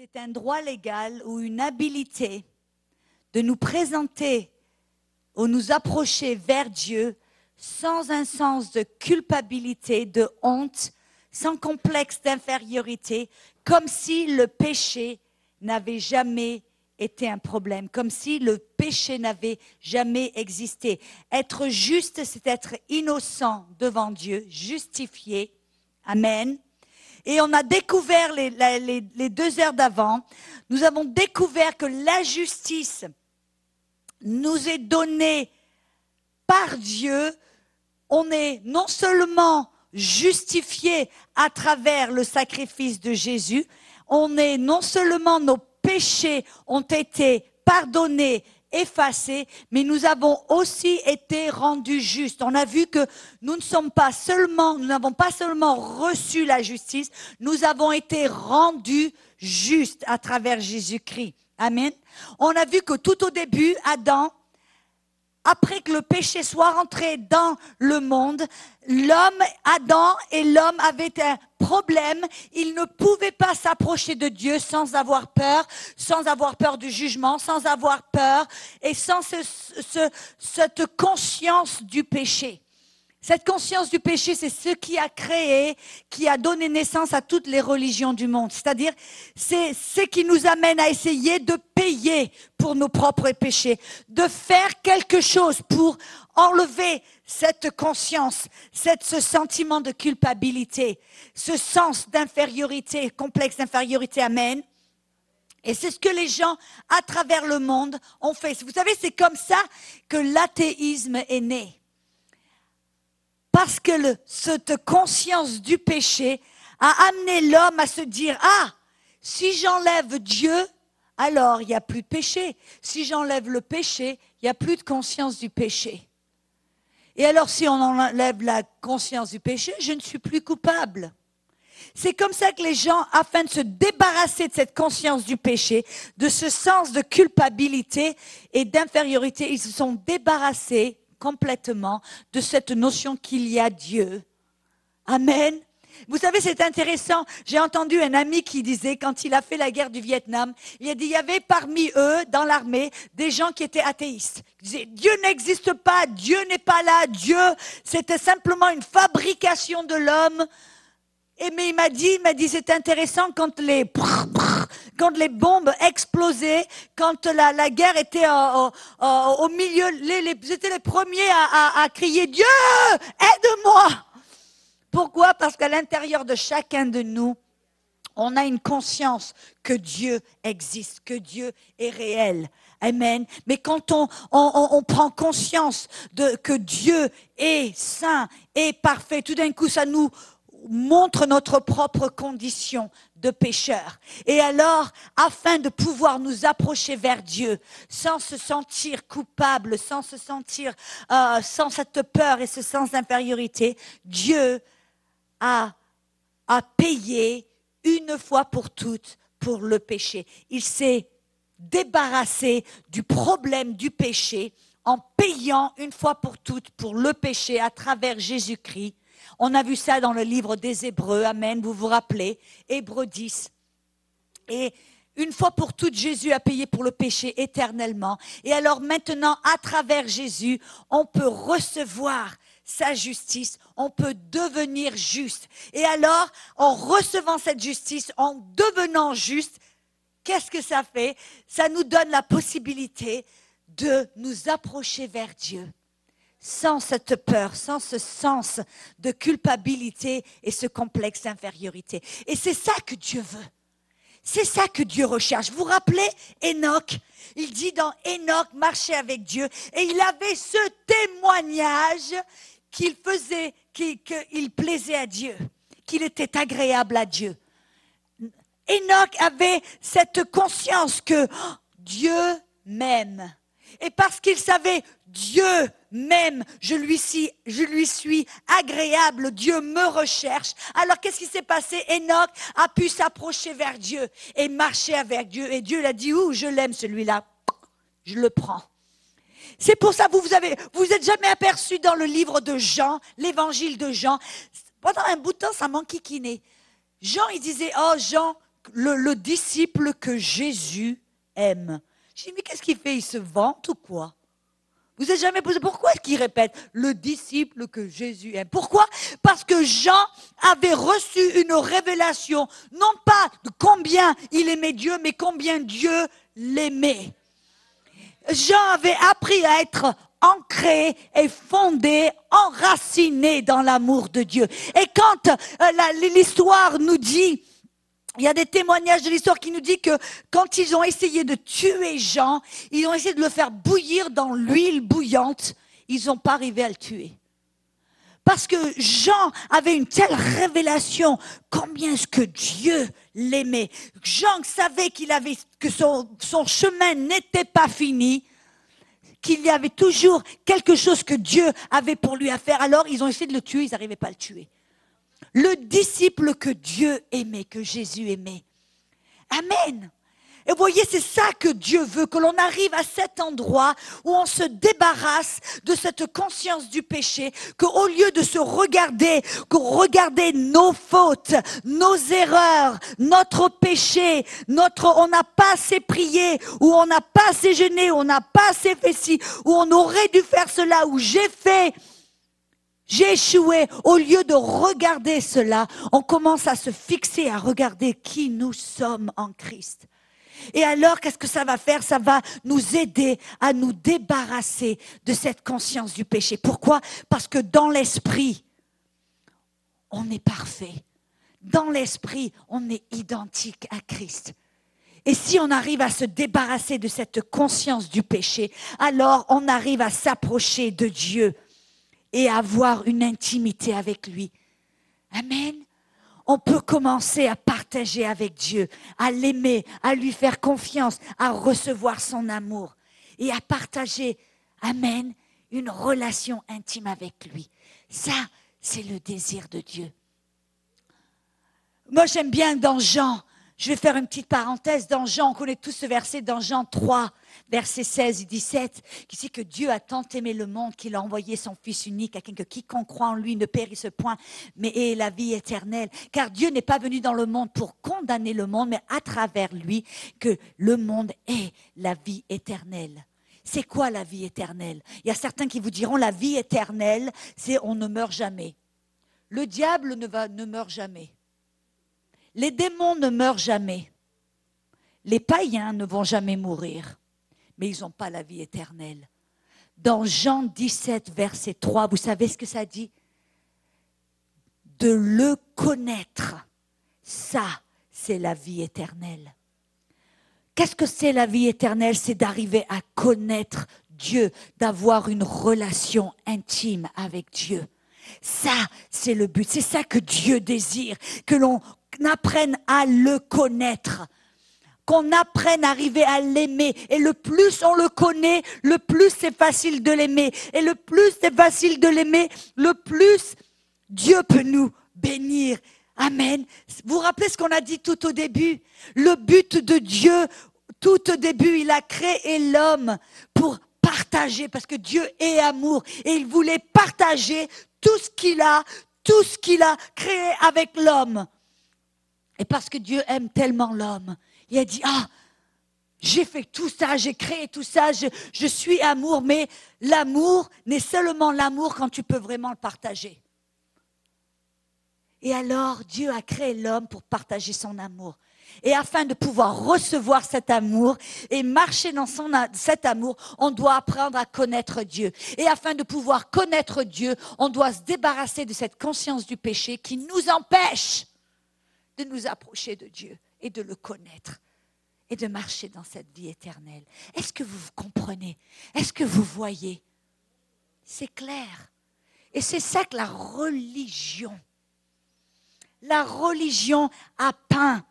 c'est un droit légal ou une habilité de nous présenter ou nous approcher vers Dieu sans un sens de culpabilité, de honte, sans complexe d'infériorité, comme si le péché n'avait jamais été un problème, comme si le péché n'avait jamais existé. Être juste, c'est être innocent devant Dieu, justifié. Amen. Et on a découvert les, deux heures d'avant, nous avons découvert que la justice nous est donnée par Dieu. On est non seulement justifié à travers le sacrifice de Jésus, on est non seulement nos péchés ont été pardonnés, effacés, mais nous avons aussi été rendus justes. On a vu que nous ne sommes pas seulement, nous n'avons pas seulement reçu la justice, nous avons été rendus justes à travers Jésus-Christ. Amen. On a vu que tout au début, Adam après que le péché soit rentré dans le monde, l'homme, Adam et l'homme avaient un problème. Ils ne pouvaient pas s'approcher de Dieu sans avoir peur, sans avoir peur du jugement, sans avoir peur et sans cette conscience du péché. Cette conscience du péché, c'est ce qui a créé, qui a donné naissance à toutes les religions du monde. C'est-à-dire, c'est ce qui nous amène à essayer de payer pour nos propres péchés, de faire quelque chose pour enlever cette conscience, cette, ce sentiment de culpabilité, ce sens d'infériorité, complexe d'infériorité. Amen. Et c'est ce que les gens à travers le monde ont fait. Vous savez, c'est comme ça que l'athéisme est né parce que cette conscience du péché a amené l'homme à se dire, ah, si j'enlève Dieu, alors il n'y a plus de péché. Si j'enlève le péché, il n'y a plus de conscience du péché. Et alors si on enlève la conscience du péché, je ne suis plus coupable. C'est comme ça que les gens, afin de se débarrasser de cette conscience du péché, de ce sens de culpabilité et d'infériorité, ils se sont débarrassés complètement de cette notion qu'il y a Dieu. Amen. Vous savez, c'est intéressant. J'ai entendu un ami qui disait, quand il a fait la guerre du Vietnam, il a dit, il y avait parmi eux, dans l'armée, des gens qui étaient athéistes. Ils disaient, Dieu n'existe pas, Dieu n'est pas là, Dieu, c'était simplement une fabrication de l'homme. Et mais il m'a dit, il m'a dit, c'est intéressant quand les quand les bombes explosaient, quand la, la guerre était au milieu, les, les, c'était les premiers à, à, à crier Dieu, aide-moi. Pourquoi? Parce qu'à l'intérieur de chacun de nous, on a une conscience que Dieu existe, que Dieu est réel. Amen. Mais quand on, on, on, prend conscience de que Dieu est saint et parfait, tout d'un coup, ça nous montre notre propre condition de pécheur. Et alors, afin de pouvoir nous approcher vers Dieu sans se sentir coupable, sans se sentir, euh, sans cette peur et ce sens d'infériorité, Dieu a, a payé une fois pour toutes pour le péché. Il s'est débarrassé du problème du péché en payant une fois pour toutes pour le péché à travers Jésus-Christ on a vu ça dans le livre des Hébreux. Amen. Vous vous rappelez Hébreux 10. Et une fois pour toutes, Jésus a payé pour le péché éternellement. Et alors maintenant, à travers Jésus, on peut recevoir sa justice, on peut devenir juste. Et alors, en recevant cette justice, en devenant juste, qu'est-ce que ça fait? Ça nous donne la possibilité de nous approcher vers Dieu sans cette peur, sans ce sens de culpabilité et ce complexe d'infériorité. Et c'est ça que Dieu veut. C'est ça que Dieu recherche. Vous vous rappelez Enoch? Il dit dans Enoch, marcher avec Dieu, et il avait ce témoignage qu'il faisait, qu'il plaisait à Dieu, qu'il était agréable à Dieu. Enoch avait cette conscience que Dieu m'aime. Et parce qu'il savait Dieu m'aime, je lui, suis, agréable, Dieu me recherche. Alors qu'est-ce qui s'est passé? Enoch a pu s'approcher vers Dieu et marcher avec Dieu. Et Dieu l'a dit, où je l'aime celui-là, je le prends. C'est pour ça que vous vous avez, vous êtes jamais aperçu dans le livre de Jean, l'évangile de Jean. Pendant un bout de temps, ça m'enquiquinait. Jean, il disait, oh Jean, le, le disciple que Jésus aime. Je dis, mais qu'est-ce qu'il fait? Il se vante ou quoi? Vous n'êtes jamais posé pourquoi est-ce qu'il répète le disciple que Jésus aime? Pourquoi? Parce que Jean avait reçu une révélation, non pas de combien il aimait Dieu, mais combien Dieu l'aimait. Jean avait appris à être ancré et fondé, enraciné dans l'amour de Dieu. Et quand euh, l'histoire nous dit, il y a des témoignages de l'histoire qui nous dit que quand ils ont essayé de tuer Jean, ils ont essayé de le faire bouillir dans l'huile bouillante, ils n'ont pas arrivé à le tuer. Parce que Jean avait une telle révélation, combien est-ce que Dieu l'aimait. Jean savait que son, son chemin n'était pas fini, qu'il y avait toujours quelque chose que Dieu avait pour lui à faire. Alors ils ont essayé de le tuer, ils n'arrivaient pas à le tuer. Le disciple que Dieu aimait, que Jésus aimait. Amen. Et vous voyez, c'est ça que Dieu veut, que l'on arrive à cet endroit où on se débarrasse de cette conscience du péché, qu'au lieu de se regarder, que regarder nos fautes, nos erreurs, notre péché, notre, on n'a pas assez prié, ou on n'a pas assez jeûné, ou on n'a pas assez fait ci, ou on aurait dû faire cela, ou j'ai fait, j'ai échoué. Au lieu de regarder cela, on commence à se fixer, à regarder qui nous sommes en Christ. Et alors, qu'est-ce que ça va faire? Ça va nous aider à nous débarrasser de cette conscience du péché. Pourquoi? Parce que dans l'esprit, on est parfait. Dans l'esprit, on est identique à Christ. Et si on arrive à se débarrasser de cette conscience du péché, alors on arrive à s'approcher de Dieu et avoir une intimité avec lui. Amen. On peut commencer à partager avec Dieu, à l'aimer, à lui faire confiance, à recevoir son amour et à partager, Amen, une relation intime avec lui. Ça, c'est le désir de Dieu. Moi, j'aime bien dans Jean, je vais faire une petite parenthèse dans Jean, on connaît tous ce verset dans Jean 3, versets 16 et 17, qui dit que Dieu a tant aimé le monde qu'il a envoyé son Fils unique afin que quiconque croit en lui ne périsse point, mais ait la vie éternelle. Car Dieu n'est pas venu dans le monde pour condamner le monde, mais à travers lui que le monde ait la vie éternelle. C'est quoi la vie éternelle? Il y a certains qui vous diront la vie éternelle, c'est on ne meurt jamais. Le diable ne, va, ne meurt jamais. Les démons ne meurent jamais. Les païens ne vont jamais mourir, mais ils n'ont pas la vie éternelle. Dans Jean 17, verset 3, vous savez ce que ça dit? De le connaître, ça, c'est la vie éternelle. Qu'est-ce que c'est la vie éternelle? C'est d'arriver à connaître Dieu, d'avoir une relation intime avec Dieu. Ça, c'est le but. C'est ça que Dieu désire, que l'on apprenne à le connaître, qu'on apprenne à arriver à l'aimer. Et le plus on le connaît, le plus c'est facile de l'aimer. Et le plus c'est facile de l'aimer, le plus Dieu peut nous bénir. Amen. Vous vous rappelez ce qu'on a dit tout au début? Le but de Dieu, tout au début, il a créé l'homme pour partager, parce que Dieu est amour. Et il voulait partager tout ce qu'il a, tout ce qu'il a créé avec l'homme. Et parce que Dieu aime tellement l'homme, il a dit, ah, j'ai fait tout ça, j'ai créé tout ça, je, suis amour, mais l'amour n'est seulement l'amour quand tu peux vraiment le partager. Et alors, Dieu a créé l'homme pour partager son amour. Et afin de pouvoir recevoir cet amour et marcher dans cet amour, on doit apprendre à connaître Dieu. Et afin de pouvoir connaître Dieu, on doit se débarrasser de cette conscience du péché qui nous empêche de nous approcher de Dieu et de le connaître et de marcher dans cette vie éternelle. Est-ce que vous comprenez? Est-ce que vous voyez? C'est clair. Et c'est ça que la religion, la religion a peint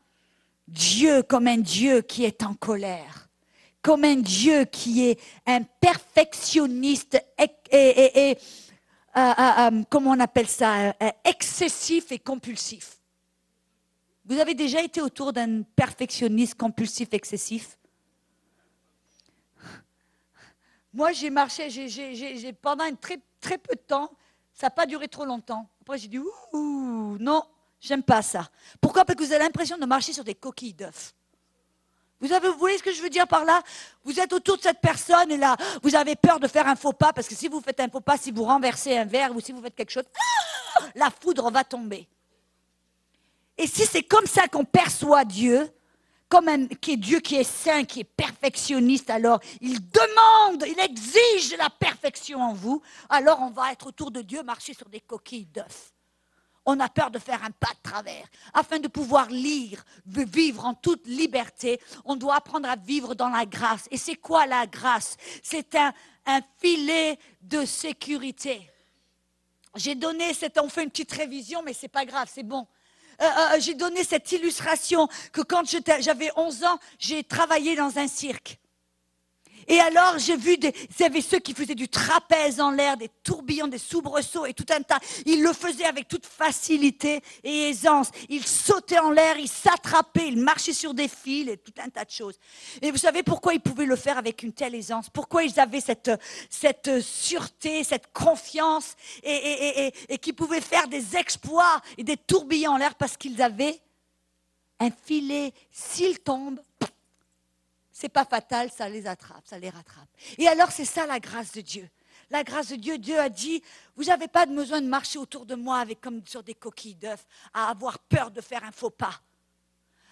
Dieu comme un Dieu qui est en colère, comme un Dieu qui est un perfectionniste et, et euh, euh, comment on appelle ça, euh, excessif et compulsif. Vous avez déjà été autour d'un perfectionniste compulsif excessif Moi, j'ai marché pendant un très, très peu de temps. Ça n'a pas duré trop longtemps. Après, j'ai dit, ouh, non, J'aime pas ça. Pourquoi? Parce que vous avez l'impression de marcher sur des coquilles d'œufs. Vous, avez, vous voyez ce que je veux dire par là? Vous êtes autour de cette personne et là, vous avez peur de faire un faux pas parce que si vous faites un faux pas, si vous renversez un verre ou si vous faites quelque chose, ah, la foudre va tomber. Et si c'est comme ça qu'on perçoit Dieu, comme un qui est Dieu qui est saint, qui est perfectionniste, alors il demande, il exige la perfection en vous, alors on va être autour de Dieu, marcher sur des coquilles d'œufs on a peur de faire un pas de travers. Afin de pouvoir lire, vivre en toute liberté, on doit apprendre à vivre dans la grâce. Et c'est quoi la grâce? C'est un, filet de sécurité. J'ai donné on fait une petite révision, mais c'est pas grave, c'est bon. Euh, euh, j'ai donné cette illustration que quand j'avais 11 ans, j'ai travaillé dans un cirque. Et alors, j'ai vu, des, il avait ceux qui faisaient du trapèze en l'air, des tourbillons, des soubresauts et tout un tas. Ils le faisaient avec toute facilité et aisance. Ils sautaient en l'air, ils s'attrapaient, ils marchaient sur des fils et tout un tas de choses. Et vous savez pourquoi ils pouvaient le faire avec une telle aisance? Pourquoi ils avaient cette, cette sûreté, cette confiance et, et, et, et qu'ils pouvaient faire des exploits et des tourbillons en l'air Parce qu'ils avaient un filet, s'ils tombent, c'est pas fatal, ça les attrape, ça les rattrape. Et alors, c'est ça la grâce de Dieu. La grâce de Dieu, Dieu a dit, vous n'avez pas besoin de marcher autour de moi avec comme sur des coquilles d'œufs, à avoir peur de faire un faux pas,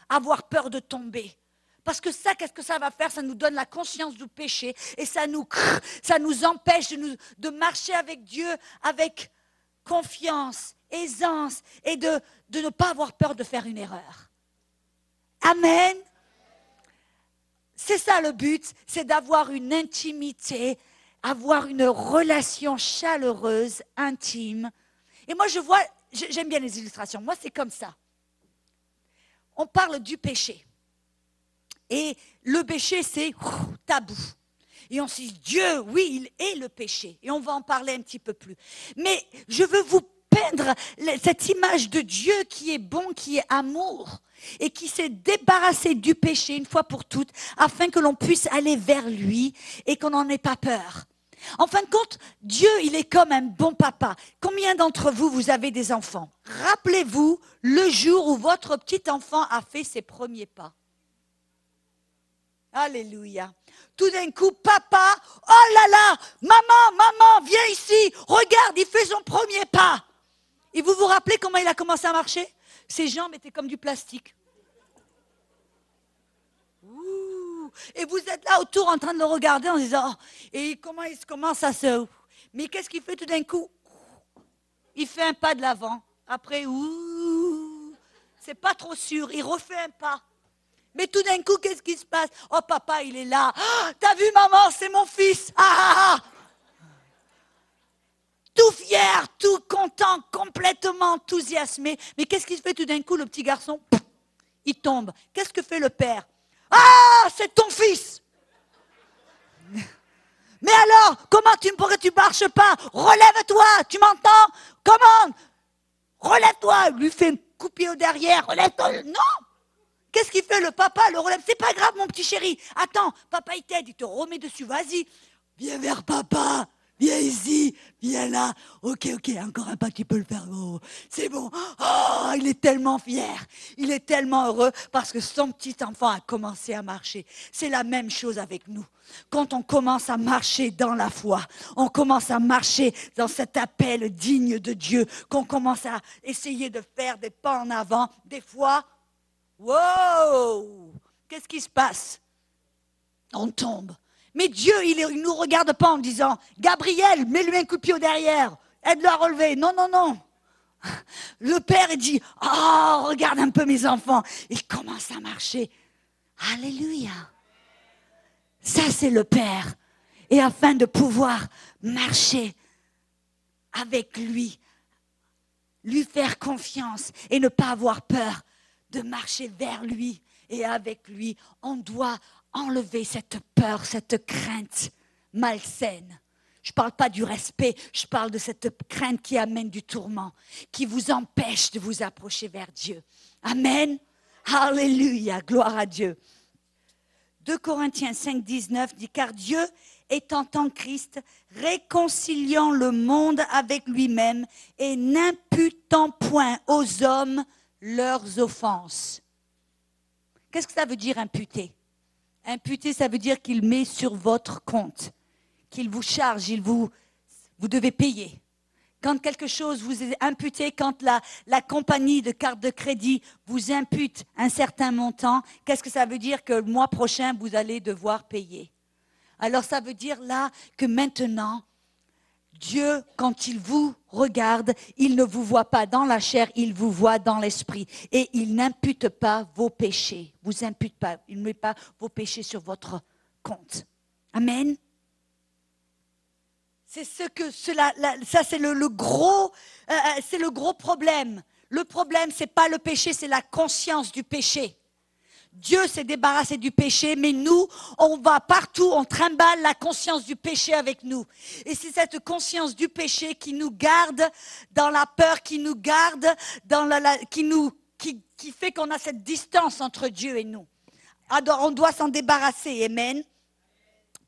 avoir peur de tomber. Parce que ça, qu'est-ce que ça va faire? Ça nous donne la conscience du péché et ça nous, ça nous empêche de, nous, de marcher avec Dieu avec confiance, aisance et de, de ne pas avoir peur de faire une erreur. Amen. C'est ça le but, c'est d'avoir une intimité, avoir une relation chaleureuse, intime. Et moi, je vois, j'aime bien les illustrations. Moi, c'est comme ça. On parle du péché. Et le péché, c'est tabou. Et on se dit, Dieu, oui, il est le péché. Et on va en parler un petit peu plus. Mais je veux vous peindre cette image de Dieu qui est bon, qui est amour et qui s'est débarrassé du péché une fois pour toutes afin que l'on puisse aller vers lui et qu'on n'en ait pas peur. En fin de compte, Dieu, il est comme un bon papa. Combien d'entre vous, vous avez des enfants? Rappelez-vous le jour où votre petit enfant a fait ses premiers pas. Alléluia. Tout d'un coup, papa, oh là là, maman, maman, viens ici, regarde, il fait son premier pas. Et vous vous rappelez comment il a commencé à marcher? Ses jambes étaient comme du plastique. et vous êtes là autour en train de le regarder en disant, oh, et comment il commence à se... Mais qu'est-ce qu'il fait tout d'un coup? Il fait un pas de l'avant. Après, c'est pas trop sûr. Il refait un pas. Mais tout d'un coup, qu'est-ce qui se passe? Oh, papa, il est là. Oh, T'as vu, maman, c'est mon fils. Ah, ah, ah tout fier, tout content, complètement enthousiasmé. Mais qu'est-ce qui se fait tout d'un coup, le petit garçon? Il tombe. Qu'est-ce que fait le père? Ah, c'est ton fils Mais alors, comment tu pourrais tu marches pas? Relève-toi, tu m'entends? Comment? Relève-toi, lui fait un coup au derrière, relève-toi. Non Qu'est-ce qu'il fait le papa? Le relève. C'est pas grave, mon petit chéri. Attends, papa il t'aide, il te remet dessus. Vas-y, viens vers papa. Viens ici, viens là. Ok, ok, encore un pas, tu peux le faire. Oh, c'est bon. Oh, il est tellement fier. Il est tellement heureux parce que son petit enfant a commencé à marcher. C'est la même chose avec nous. Quand on commence à marcher dans la foi, on commence à marcher dans cet appel digne de Dieu, qu'on commence à essayer de faire des pas en avant, des fois, wow, qu'est-ce qui se passe? On tombe. Mais Dieu, il ne nous regarde pas en disant, Gabriel, mets-lui un coup de pied au derrière, aide-le à relever. Non, non, non. Le Père dit, oh, regarde un peu mes enfants. Il commence à marcher. Alléluia. Ça, c'est le Père. Et afin de pouvoir marcher avec lui, lui faire confiance et ne pas avoir peur de marcher vers lui et avec lui, on doit enlever cette peur, cette crainte malsaine. Je ne parle pas du respect, je parle de cette crainte qui amène du tourment, qui vous empêche de vous approcher vers Dieu. Amen. Alléluia, gloire à Dieu. 2 Corinthiens 5, 19 dit, car Dieu étant en Christ, réconciliant le monde avec lui-même et n'imputant point aux hommes leurs offenses. Qu'est-ce que ça veut dire imputer? Imputer, ça veut dire qu'il met sur votre compte, qu'il vous charge, il vous, vous devez payer. Quand quelque chose vous est imputé, quand la, la compagnie de carte de crédit vous impute un certain montant, qu'est-ce que ça veut dire que le mois prochain, vous allez devoir payer? Alors ça veut dire là que maintenant, Dieu, quand il vous regarde, il ne vous voit pas dans la chair, il vous voit dans l'esprit. Et il n'impute pas vos péchés. Vous impute pas, il ne met pas vos péchés sur votre compte. Amen. C'est ce que cela, ça c'est le, gros, euh, euh, c'est le gros problème. Le problème, c'est pas le péché, c'est la conscience du péché. Dieu s'est débarrassé du péché, mais nous, on va partout, on trimballe la conscience du péché avec nous. Et c'est cette conscience du péché qui nous garde dans la peur, qui nous garde dans la, qui nous, qui, qui fait qu'on a cette distance entre Dieu et nous. Alors, on doit s'en débarrasser. Amen.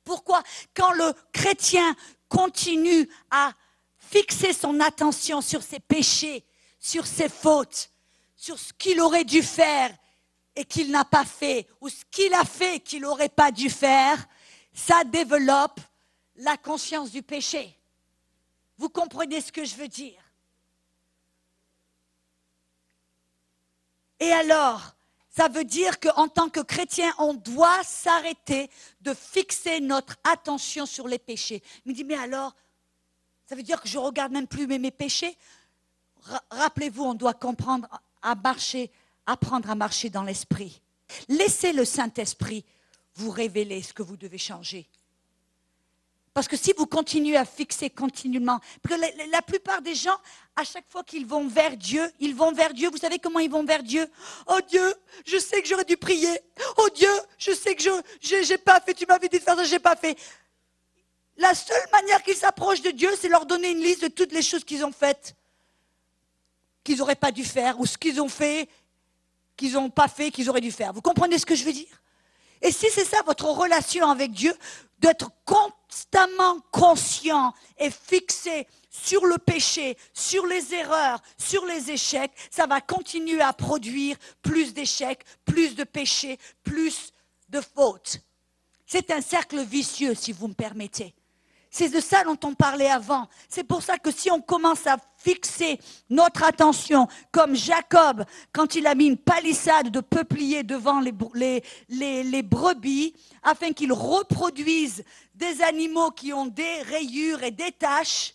Pourquoi? Quand le chrétien continue à fixer son attention sur ses péchés, sur ses fautes, sur ce qu'il aurait dû faire et qu'il n'a pas fait, ou ce qu'il a fait qu'il n'aurait pas dû faire, ça développe la conscience du péché. Vous comprenez ce que je veux dire? Et alors, ça veut dire qu'en tant que chrétien, on doit s'arrêter de fixer notre attention sur les péchés. Il me dit, mais alors, ça veut dire que je regarde même plus mes péchés? Rappelez-vous, on doit comprendre à marcher, apprendre à marcher dans l'esprit. Laissez le Saint-Esprit vous révéler ce que vous devez changer. Parce que si vous continuez à fixer continuellement, parce la plupart des gens, à chaque fois qu'ils vont vers Dieu, ils vont vers Dieu. Vous savez comment ils vont vers Dieu? Oh Dieu, je sais que j'aurais dû prier. Oh Dieu, je sais que je n'ai pas fait. Tu m'avais dit de faire ça, j'ai pas fait. La seule manière qu'ils s'approchent de Dieu, c'est leur donner une liste de toutes les choses qu'ils ont faites, qu'ils n'auraient pas dû faire, ou ce qu'ils ont fait, qu'ils n'ont pas fait, qu'ils auraient dû faire. Vous comprenez ce que je veux dire? Et si c'est ça votre relation avec Dieu, d'être constamment conscient et fixé sur le péché, sur les erreurs, sur les échecs, ça va continuer à produire plus d'échecs, plus de péchés, plus de fautes. C'est un cercle vicieux, si vous me permettez. C'est de ça dont on parlait avant. C'est pour ça que si on commence à fixer notre attention, comme Jacob, quand il a mis une palissade de peupliers devant les, brebis, afin qu'ils reproduisent des animaux qui ont des rayures et des taches,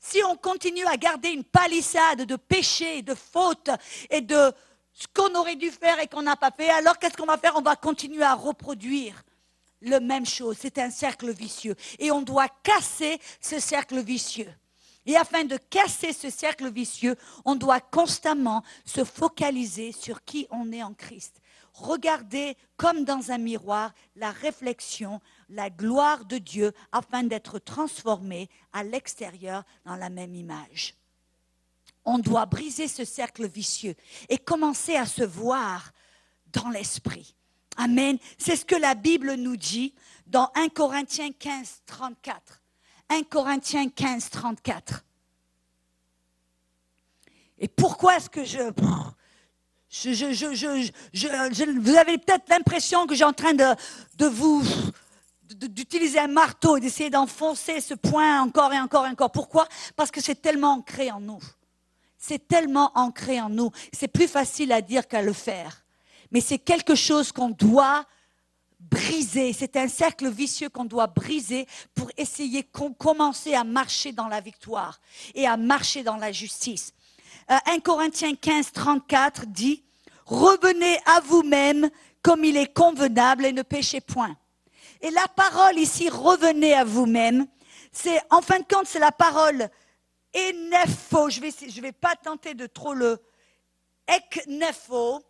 si on continue à garder une palissade de péchés, de fautes et de ce qu'on aurait dû faire et qu'on n'a pas fait, alors qu'est-ce qu'on va faire? On va continuer à reproduire le même chose. C'est un cercle vicieux. Et on doit casser ce cercle vicieux. Et afin de casser ce cercle vicieux, on doit constamment se focaliser sur qui on est en Christ. Regarder comme dans un miroir la réflexion, la gloire de Dieu afin d'être transformé à l'extérieur dans la même image. On doit briser ce cercle vicieux et commencer à se voir dans l'esprit. Amen. C'est ce que la Bible nous dit dans 1 Corinthiens 15, 34. 1 Corinthiens 15, 34. Et pourquoi est-ce que je... vous avez peut-être l'impression que j'ai en train de, de vous d'utiliser un marteau et d'essayer d'enfoncer ce point encore et encore et encore. Pourquoi? Parce que c'est tellement ancré en nous. C'est tellement ancré en nous. C'est plus facile à dire qu'à le faire mais c'est quelque chose qu'on doit briser. C'est un cercle vicieux qu'on doit briser pour essayer de commencer à marcher dans la victoire et à marcher dans la justice. 1 euh, Corinthiens 15, 34 dit, revenez à vous-même comme il est convenable et ne péchez point. Et la parole ici, revenez à vous-même, c'est, en fin de compte, c'est la parole enepho. Je vais, je vais pas tenter de trop le eknepho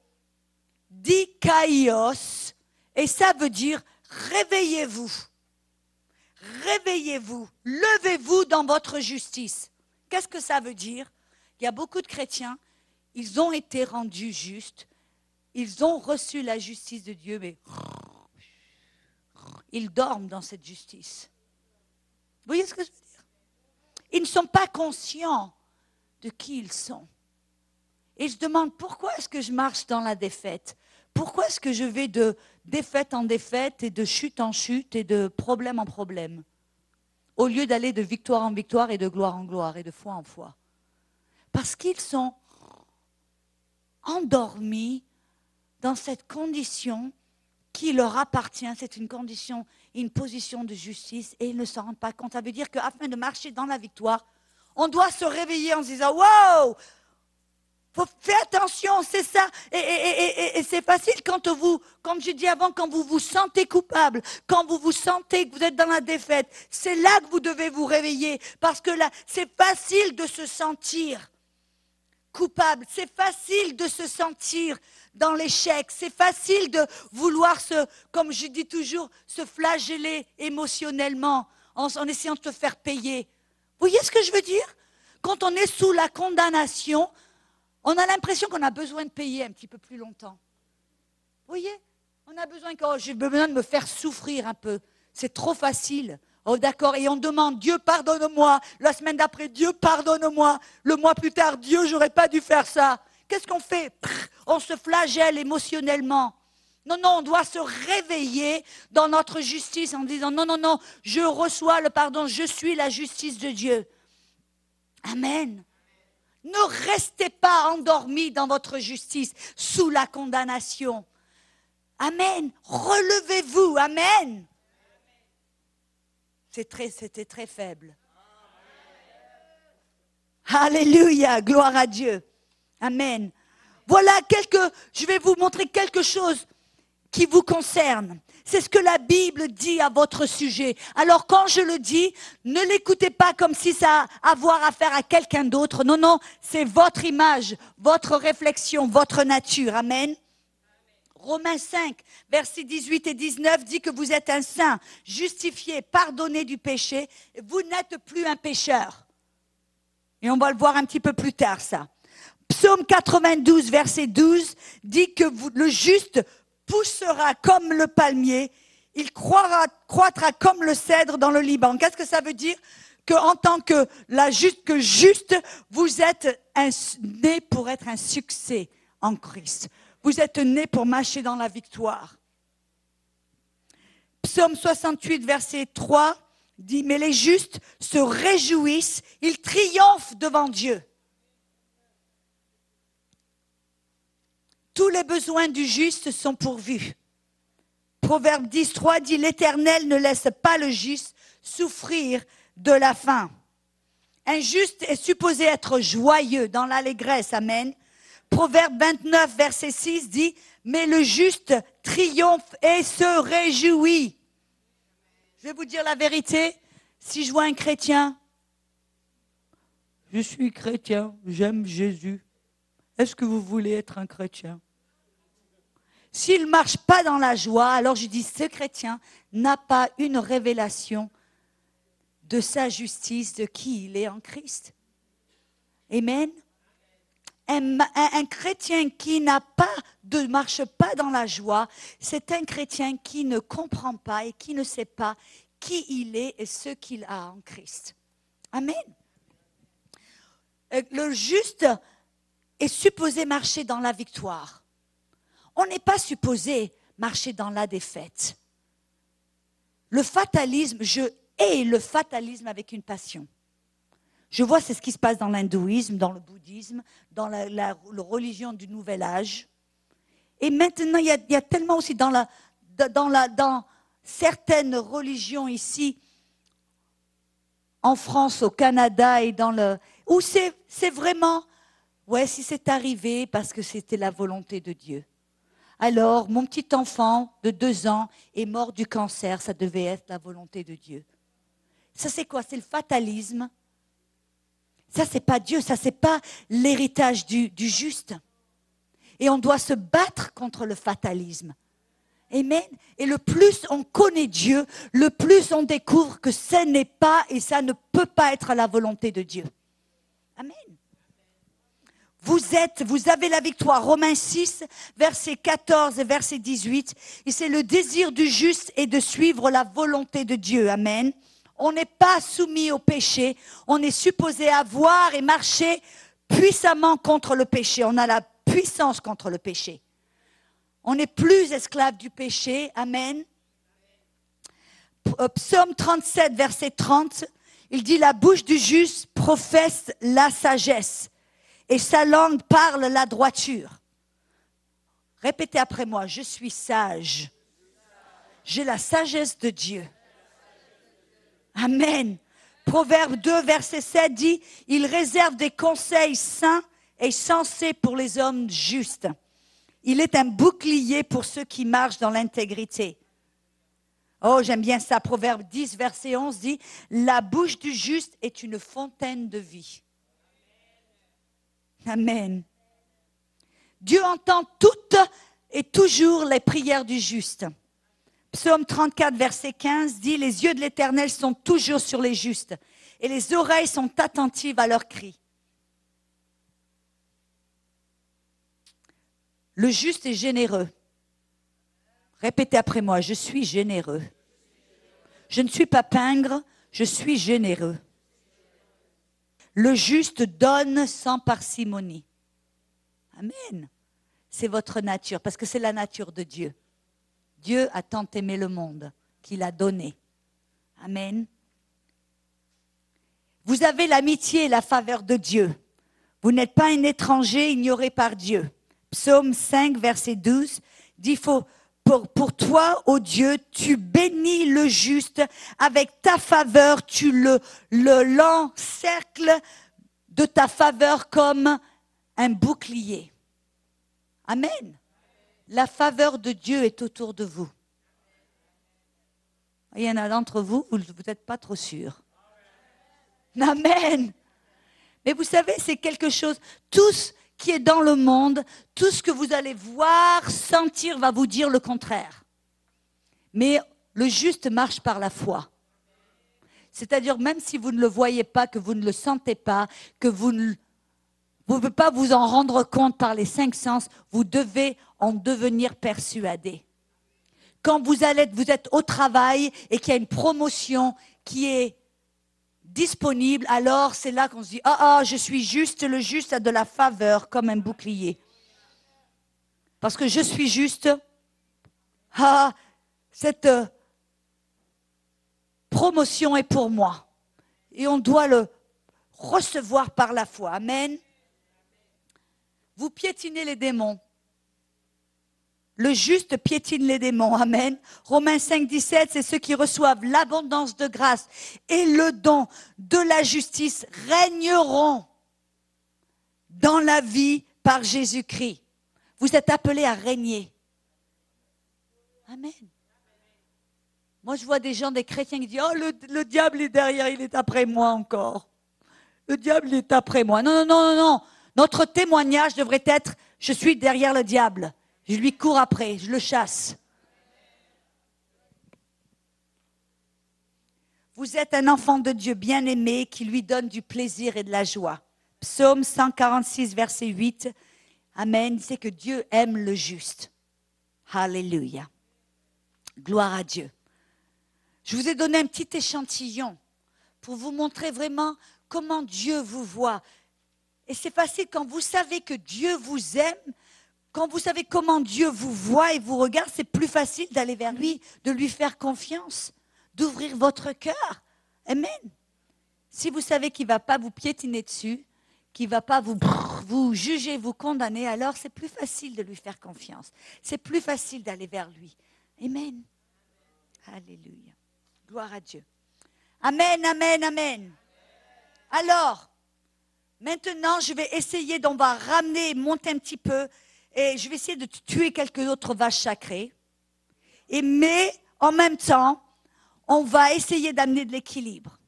dikaios, et ça veut dire réveillez-vous. Réveillez-vous, levez-vous dans votre justice. Qu'est-ce que ça veut dire? Il y a beaucoup de chrétiens, ils ont été rendus justes, ils ont reçu la justice de Dieu, mais ils dorment dans cette justice. voyez ce que je veux dire? Ils ne sont pas conscients de qui ils sont. Et je demande pourquoi est-ce que je marche dans la défaite? Pourquoi est-ce que je vais de défaite en défaite et de chute en chute et de problème en problème? Au lieu d'aller de victoire en victoire et de gloire en gloire et de foi en foi. Parce qu'ils sont endormis dans cette condition qui leur appartient. C'est une condition, une position de justice et ils ne s'en rendent pas compte. Ça veut dire qu'afin de marcher dans la victoire, on doit se réveiller en se disant Wow faut faire attention, c'est ça. Et, c'est facile quand vous, comme je dis avant, quand vous vous sentez coupable, quand vous vous sentez que vous êtes dans la défaite, c'est là que vous devez vous réveiller. Parce que là, c'est facile de se sentir coupable. C'est facile de se sentir dans l'échec. C'est facile de vouloir se, comme je dis toujours, se flageller émotionnellement en, en essayant de te faire payer. Vous voyez ce que je veux dire? Quand on est sous la condamnation, on a l'impression qu'on a besoin de payer un petit peu plus longtemps. Vous voyez On a besoin que, oh, j'ai besoin de me faire souffrir un peu. C'est trop facile. Oh d'accord, et on demande Dieu pardonne-moi. La semaine d'après, Dieu pardonne-moi. Le mois plus tard, Dieu, j'aurais pas dû faire ça. Qu'est-ce qu'on fait? On se flagelle émotionnellement. Non, non, on doit se réveiller dans notre justice en disant non, non, non, je reçois le pardon, je suis la justice de Dieu. Amen. Ne restez pas endormis dans votre justice sous la condamnation. Amen. Relevez-vous. Amen. C'était très faible. Alléluia. Gloire à Dieu. Amen. Voilà quelques, je vais vous montrer quelque chose qui vous concerne. C'est ce que la Bible dit à votre sujet. Alors quand je le dis, ne l'écoutez pas comme si ça a à voir à faire à quelqu'un d'autre. Non, non, c'est votre image, votre réflexion, votre nature. Amen. Romains 5, versets 18 et 19 dit que vous êtes un saint, justifié, pardonné du péché. Vous n'êtes plus un pécheur. Et on va le voir un petit peu plus tard, ça. Psaume 92, verset 12 dit que le juste poussera comme le palmier, il croira, croîtra comme le cèdre dans le Liban. Qu'est-ce que ça veut dire Qu'en tant que la juste, que juste, vous êtes né pour être un succès en Christ. Vous êtes né pour marcher dans la victoire. Psaume 68, verset 3 dit, mais les justes se réjouissent, ils triomphent devant Dieu. Tous les besoins du juste sont pourvus. Proverbe 10, 3 dit, l'Éternel ne laisse pas le juste souffrir de la faim. Un juste est supposé être joyeux dans l'allégresse. Amen. Proverbe 29, verset 6 dit, mais le juste triomphe et se réjouit. Je vais vous dire la vérité. Si je vois un chrétien, je suis chrétien, j'aime Jésus. Est-ce que vous voulez être un chrétien? S'il ne marche pas dans la joie, alors je dis, ce chrétien n'a pas une révélation de sa justice, de qui il est en Christ. Amen. Un, chrétien qui n'a pas de marche pas dans la joie, c'est un chrétien qui ne comprend pas et qui ne sait pas qui il est et ce qu'il a en Christ. Amen. Euh, le juste est supposé marcher dans la victoire. On n'est pas supposé marcher dans la défaite. Le fatalisme, je hais le fatalisme avec une passion. Je vois, c'est ce qui se passe dans l'hindouisme, dans le bouddhisme, dans la, religion du nouvel âge. Et maintenant, il y a, tellement aussi dans, la, la, dans certaines religions ici, en France, au Canada et dans le... où c'est vraiment, ouais, si c'est arrivé parce que c'était la volonté de Dieu. Alors, mon petit enfant de deux ans est mort du cancer, ça devait être la volonté de Dieu. Ça, c'est quoi? C'est le fatalisme. Ça, c'est pas Dieu, ça, c'est pas l'héritage du, juste. Et on doit se battre contre le fatalisme. Amen. Et le plus on connaît Dieu, le plus on découvre que ce n'est pas et ça ne peut pas être la volonté de Dieu. Amen. Vous êtes, vous avez la victoire. Romains 6, verset 14 et verset 18. Et c'est le désir du juste et de suivre la volonté de Dieu. Amen. On n'est pas soumis au péché. On est supposé avoir et marcher puissamment contre le péché. On a la puissance contre le péché. On n'est plus esclave du péché. Amen. Euh, Psaume 37, verset 30, il dit, la bouche du juste professe la sagesse et sa langue parle la droiture. Répétez après moi, je suis sage. J'ai la sagesse de Dieu. Amen. Proverbe 2, verset 7 dit, il réserve des conseils sains et sensés pour les hommes justes. Il est un bouclier pour ceux qui marchent dans l'intégrité. Oh, j'aime bien ça. Proverbe 10, verset 11 dit, la bouche du juste est une fontaine de vie. Amen. Dieu entend toutes et toujours les prières du juste. Psaume 34, verset 15 dit, les yeux de l'Éternel sont toujours sur les justes et les oreilles sont attentives à leurs cris. Le juste est généreux. Répétez après moi, je suis généreux. Je ne suis pas pingre, je suis généreux. Le juste donne sans parcimonie. Amen. C'est votre nature, parce que c'est la nature de Dieu. Dieu a tant aimé le monde qu'il a donné. Amen. Vous avez l'amitié et la faveur de Dieu. Vous n'êtes pas un étranger ignoré par Dieu. Psaume 5, verset 12 dit, faut, pour, toi, ô Dieu, tu bénis le juste, avec ta faveur, tu le, le l'encercles de ta faveur comme un bouclier. Amen. La faveur de Dieu est autour de vous. Il y en a d'entre vous, vous n'êtes pas trop sûrs. Amen. Mais vous savez, c'est quelque chose. Tous qui est dans le monde, tout ce que vous allez voir, sentir, va vous dire le contraire. Mais le juste marche par la foi. C'est-à-dire, même si vous ne le voyez pas, que vous ne le sentez pas, que vous ne pouvez pas vous en rendre compte par les cinq sens, vous devez en devenir persuadé. Quand vous allez, vous êtes au travail et qu'il y a une promotion qui est disponible, alors c'est là qu'on se dit, ah, ah, je suis juste, le juste a de la faveur comme un bouclier. Parce que je suis juste, ah, cette euh, promotion est pour moi. Et on doit le recevoir par la foi. Amen. Vous piétinez les démons. Le juste piétine les démons. Amen. Romains 5, 17, c'est ceux qui reçoivent l'abondance de grâce et le don de la justice régneront dans la vie par Jésus-Christ. Vous êtes appelés à régner. Amen. Moi, je vois des gens, des chrétiens qui disent, oh, le, le diable est derrière, il est après moi encore. Le diable est après moi. Non, non, non, non, non. Notre témoignage devrait être, je suis derrière le diable. Je lui cours après, je le chasse. Vous êtes un enfant de Dieu bien-aimé qui lui donne du plaisir et de la joie. Psaume 146, verset 8. Amen. C'est que Dieu aime le juste. Alléluia. Gloire à Dieu. Je vous ai donné un petit échantillon pour vous montrer vraiment comment Dieu vous voit. Et c'est facile quand vous savez que Dieu vous aime, quand vous savez comment Dieu vous voit et vous regarde, c'est plus facile d'aller vers lui, de lui faire confiance, d'ouvrir votre cœur. Amen. Si vous savez qu'il ne va pas vous piétiner dessus, qu'il ne va pas vous, vous juger, vous condamner, alors c'est plus facile de lui faire confiance. C'est plus facile d'aller vers lui. Amen. Alléluia. Gloire à Dieu. Amen, amen, amen. Alors, maintenant, je vais essayer, va ramener, monter un petit peu et je vais essayer de tuer quelques autres vaches sacrées. Et, mais en même temps, on va essayer d'amener de l'équilibre.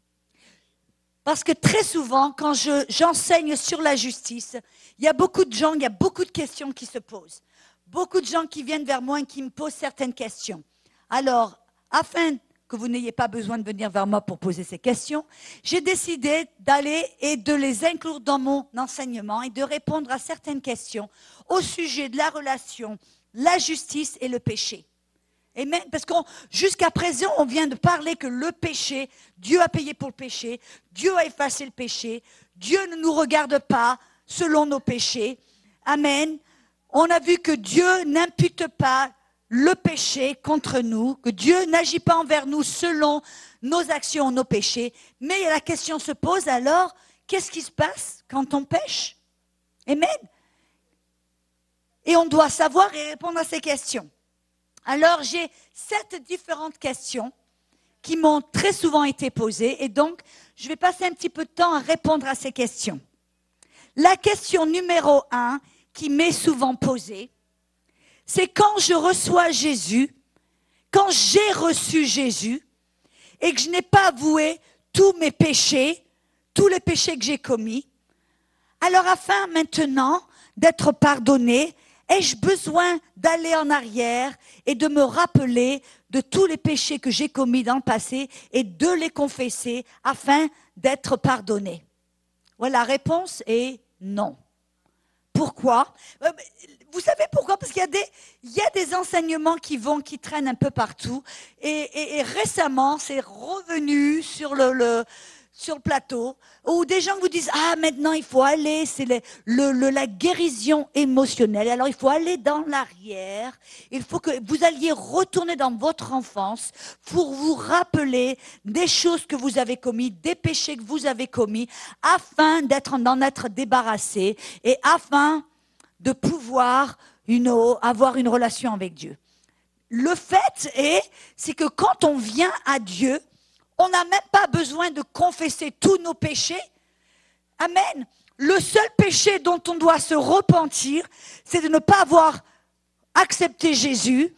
Parce que très souvent, quand j'enseigne sur la justice, il y a beaucoup de gens, il y a beaucoup de questions qui se posent. Beaucoup de gens qui viennent vers moi et qui me posent certaines questions. Alors, afin que vous n'ayez pas besoin de venir vers moi pour poser ces questions, j'ai décidé d'aller et de les inclure dans mon enseignement et de répondre à certaines questions au sujet de la relation, la justice et le péché. Parce qu'on jusqu'à présent, on vient de parler que le péché, Dieu a payé pour le péché, Dieu a effacé le péché, Dieu ne nous regarde pas selon nos péchés. Amen. On a vu que Dieu n'impute pas le péché contre nous, que Dieu n'agit pas envers nous selon nos actions, nos péchés. Mais la question se pose alors, qu'est-ce qui se passe quand on pêche? Amen. Et on doit savoir et répondre à ces questions. Alors j'ai sept différentes questions qui m'ont très souvent été posées et donc je vais passer un petit peu de temps à répondre à ces questions. La question numéro un qui m'est souvent posée, c'est quand je reçois Jésus, quand j'ai reçu Jésus et que je n'ai pas avoué tous mes péchés, tous les péchés que j'ai commis, alors afin maintenant d'être pardonné, ai-je besoin d'aller en arrière et de me rappeler de tous les péchés que j'ai commis dans le passé et de les confesser afin d'être pardonné? Voilà, la réponse est non. Pourquoi? Euh, vous savez pourquoi? Parce qu'il y a des, y a des enseignements qui vont, qui traînent un peu partout. Et, récemment, c'est revenu sur le, le, sur le plateau, où des gens vous disent ah maintenant il faut aller, c'est le, le, la guérison émotionnelle. Alors il faut aller dans l'arrière. Il faut que vous alliez retourner dans votre enfance pour vous rappeler des choses que vous avez commis, des péchés que vous avez commis, afin d'être d'en être débarrassé et afin de pouvoir avoir une relation avec Dieu. Le fait est, c'est que quand on vient à Dieu, on n'a même pas besoin de confesser tous nos péchés. Amen. Le seul péché dont on doit se repentir, c'est de ne pas avoir accepté Jésus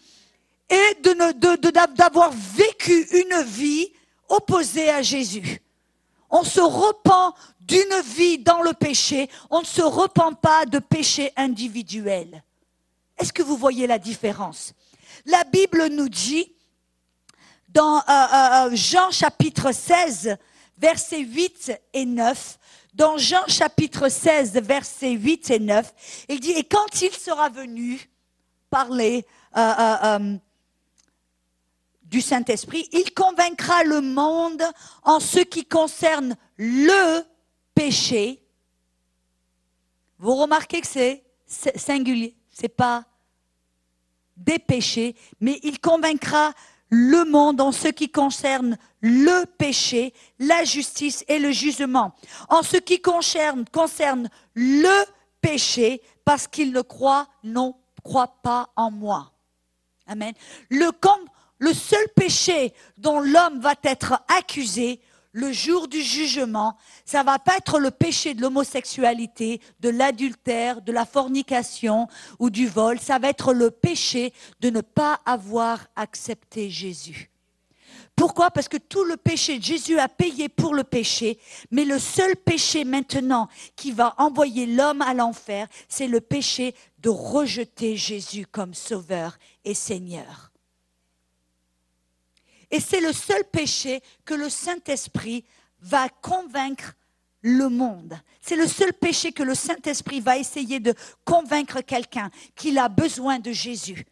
et d'avoir de, vécu une vie opposée à Jésus. On se repent d'une vie dans le péché, on ne se repent pas de péché individuel. Est-ce que vous voyez la différence? La Bible nous dit dans euh, euh, euh, Jean chapitre 16, versets 8 et 9, dans Jean chapitre 16, versets 8 et 9, il dit, et quand il sera venu parler du Saint-Esprit, il convaincra le monde en ce qui concerne le péché, vous remarquez que c'est singulier, c'est pas des péchés, mais il convaincra le monde en ce qui concerne le péché, la justice et le jugement. En ce qui concerne, concerne le péché, parce qu'il ne croit, non, croit pas en moi. Amen. Le, le seul péché dont l'homme va être accusé, le jour du jugement, ça va pas être le péché de l'homosexualité, de l'adultère, de la fornication ou du vol, ça va être le péché de ne pas avoir accepté Jésus. Pourquoi? Parce que tout le péché, Jésus a payé pour le péché, mais le seul péché maintenant qui va envoyer l'homme à l'enfer, c'est le péché de rejeter Jésus comme sauveur et Seigneur. Et c'est le seul péché que le Saint-Esprit va convaincre le monde. C'est le seul péché que le Saint-Esprit va essayer de convaincre quelqu'un qu'il a besoin de Jésus,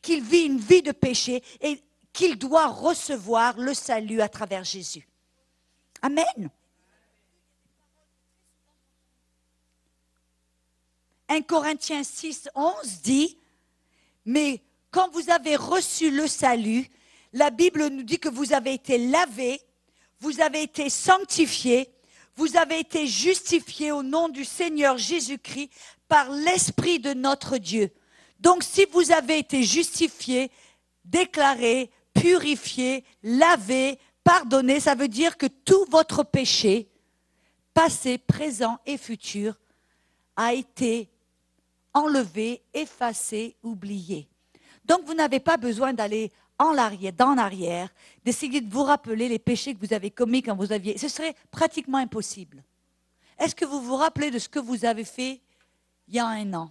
qu'il vit une vie de péché et qu'il doit recevoir le salut à travers Jésus. Amen. 1 Corinthiens 6, 11 dit, mais quand vous avez reçu le salut, la Bible nous dit que vous avez été lavé, vous avez été sanctifié, vous avez été justifié au nom du Seigneur Jésus-Christ par l'Esprit de notre Dieu. Donc si vous avez été justifié, déclaré, purifié, lavé, pardonné, ça veut dire que tout votre péché, passé, présent et futur, a été enlevé, effacé, oublié. Donc vous n'avez pas besoin d'aller en l'arrière, d'essayer de vous rappeler les péchés que vous avez commis quand vous aviez. Ce serait pratiquement impossible. Est-ce que vous vous rappelez de ce que vous avez fait il y a un an?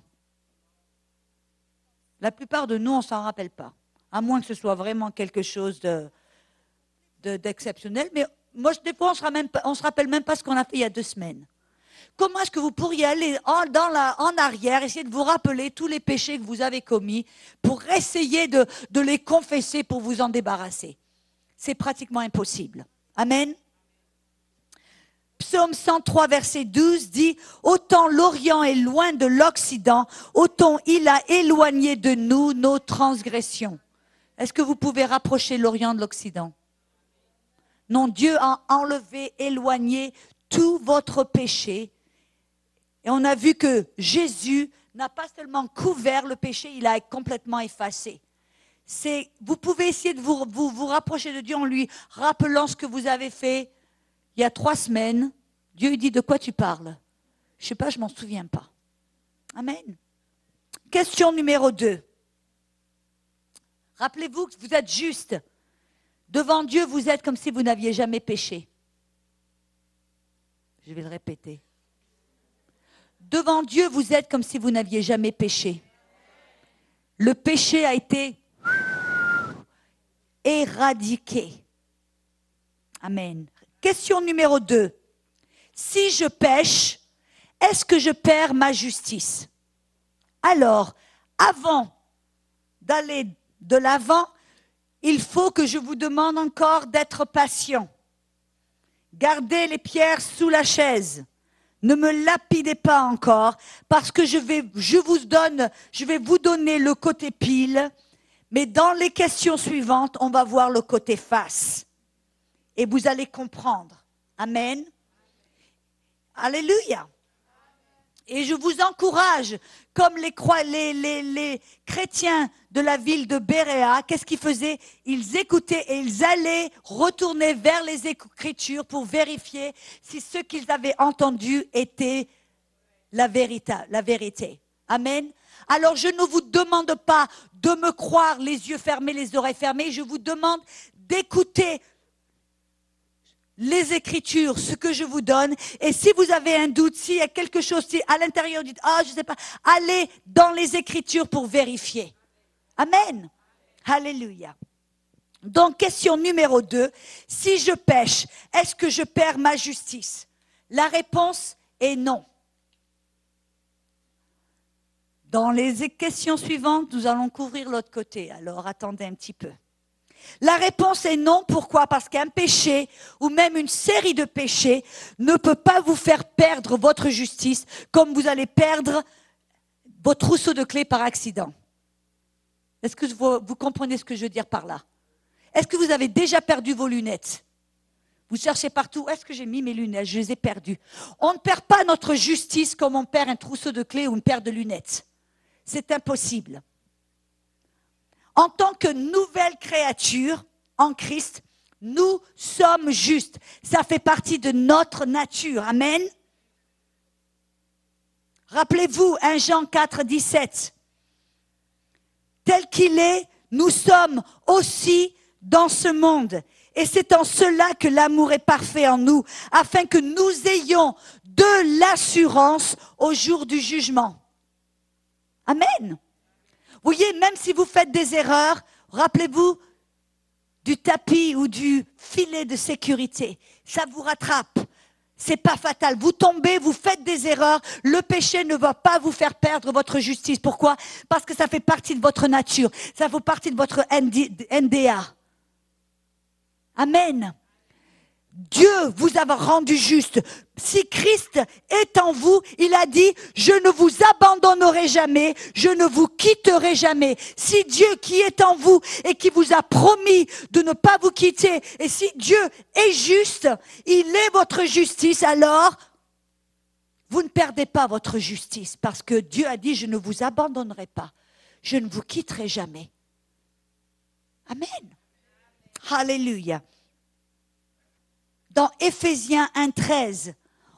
La plupart de nous, on ne s'en rappelle pas, à moins que ce soit vraiment quelque chose de, d'exceptionnel. Mais moi, des fois, on ne se rappelle même pas ce qu'on a fait il y a deux semaines. Comment est-ce que vous pourriez aller en, arrière, essayer de vous rappeler tous les péchés que vous avez commis pour essayer de, de les confesser, pour vous en débarrasser? C'est pratiquement impossible. Amen. Psaume 103, verset 12 dit, Autant l'Orient est loin de l'Occident, autant il a éloigné de nous nos transgressions. Est-ce que vous pouvez rapprocher l'Orient de l'Occident? Non, Dieu a enlevé, éloigné tout votre péché. Et on a vu que Jésus n'a pas seulement couvert le péché, il a complètement effacé. Vous pouvez essayer de vous rapprocher de Dieu en lui rappelant ce que vous avez fait il y a trois semaines. Dieu lui dit de quoi tu parles? Je ne sais pas, je m'en souviens pas. Amen. Question numéro 2. Rappelez-vous que vous êtes juste. Devant Dieu, vous êtes comme si vous n'aviez jamais péché. Je vais le répéter. Devant Dieu, vous êtes comme si vous n'aviez jamais péché. Le péché a été éradiqué. Amen. Question numéro 2. Si je pêche, est-ce que je perds ma justice? Alors, avant d'aller de l'avant, il faut que je vous demande encore d'être patient. Gardez les pierres sous la chaise. Ne me lapidez pas encore parce que je vais, je vous donne, je vais vous donner le côté pile, mais dans les questions suivantes, on va voir le côté face. Et vous allez comprendre. Amen. Alléluia. Et je vous encourage, comme les, les, chrétiens de la ville de Béréa, qu'est-ce qu'ils faisaient? Ils écoutaient et ils allaient retourner vers les Écritures pour vérifier si ce qu'ils avaient entendu était la vérité. La vérité. Amen. Alors je ne vous demande pas de me croire les yeux fermés, les oreilles fermées, je vous demande d'écouter les Écritures, ce que je vous donne. Et si vous avez un doute, s'il y a quelque chose, à l'intérieur dites, ah, je ne sais pas, allez dans les Écritures pour vérifier. Amen. Alléluia. Donc, question numéro 2. Si je pêche, est-ce que je perds ma justice? La réponse est non. Dans les questions suivantes, nous allons couvrir l'autre côté. Alors, attendez un petit peu. La réponse est non. Pourquoi? Parce qu'un péché ou même une série de péchés ne peut pas vous faire perdre votre justice comme vous allez perdre votre trousseau de clés par accident. Est-ce que vous, comprenez ce que je veux dire par là? Est-ce que vous avez déjà perdu vos lunettes? Vous cherchez partout, est-ce que j'ai mis mes lunettes? Je les ai perdues. On ne perd pas notre justice comme on perd un trousseau de clés ou une paire de lunettes. C'est impossible en tant que nouvelle créature en Christ, nous sommes justes. Ça fait partie de notre nature. Amen. Rappelez-vous 1 Jean 4, 17. Tel qu'il est, nous sommes aussi dans ce monde. Et c'est en cela que l'amour est parfait en nous, afin que nous ayons de l'assurance au jour du jugement. Amen. Vous voyez, même si vous faites des erreurs, rappelez-vous du tapis ou du filet de sécurité. Ça vous rattrape. C'est pas fatal. Vous tombez, vous faites des erreurs. Le péché ne va pas vous faire perdre votre justice. Pourquoi? Parce que ça fait partie de votre nature. Ça fait partie de votre NDA. Amen. Dieu vous a rendu juste. Si Christ est en vous, il a dit, je ne vous abandonnerai jamais, je ne vous quitterai jamais. Si Dieu qui est en vous et qui vous a promis de ne pas vous quitter, et si Dieu est juste, il est votre justice, alors vous ne perdez pas votre justice parce que Dieu a dit, je ne vous abandonnerai pas, je ne vous quitterai jamais. Amen. Alléluia dans Éphésiens 1.13,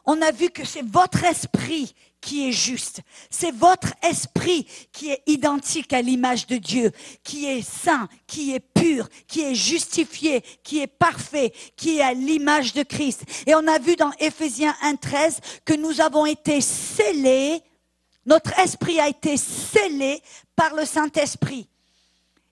on a vu que c'est votre esprit qui est juste. C'est votre esprit qui est identique à l'image de Dieu, qui est saint, qui est pur, qui est justifié, qui est parfait, qui est à l'image de Christ. Et on a vu dans Éphésiens 1.13 que nous avons été scellés, notre esprit a été scellé par le Saint-Esprit.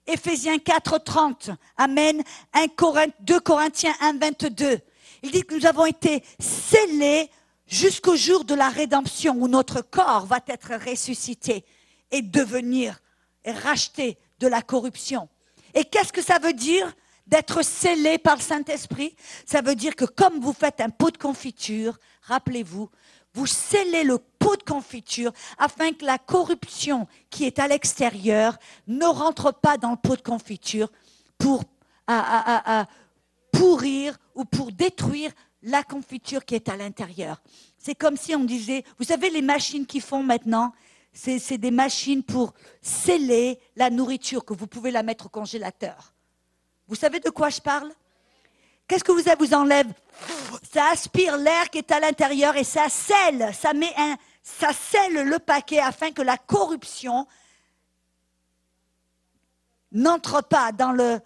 Éphésiens 4.30, Amen. 2 Corinthiens 1.22. Il dit que nous avons été scellés jusqu'au jour de la rédemption où notre corps va être ressuscité et devenir et racheté de la corruption. Et qu'est-ce que ça veut dire d'être scellé par le Saint-Esprit? Ça veut dire que comme vous faites un pot de confiture, rappelez-vous, vous scellez le pot de confiture afin que la corruption qui est à l'extérieur ne rentre pas dans le pot de confiture pour pourrir ou pour détruire la confiture qui est à l'intérieur. C'est comme si on disait, vous savez les machines qui font maintenant, c'est des machines pour sceller la nourriture, que vous pouvez la mettre au congélateur. Vous savez de quoi je parle? Qu'est-ce que vous, vous enlève? Ça aspire l'air qui est à l'intérieur et ça scelle, ça met un, ça scelle le paquet afin que la corruption n'entre pas dans le,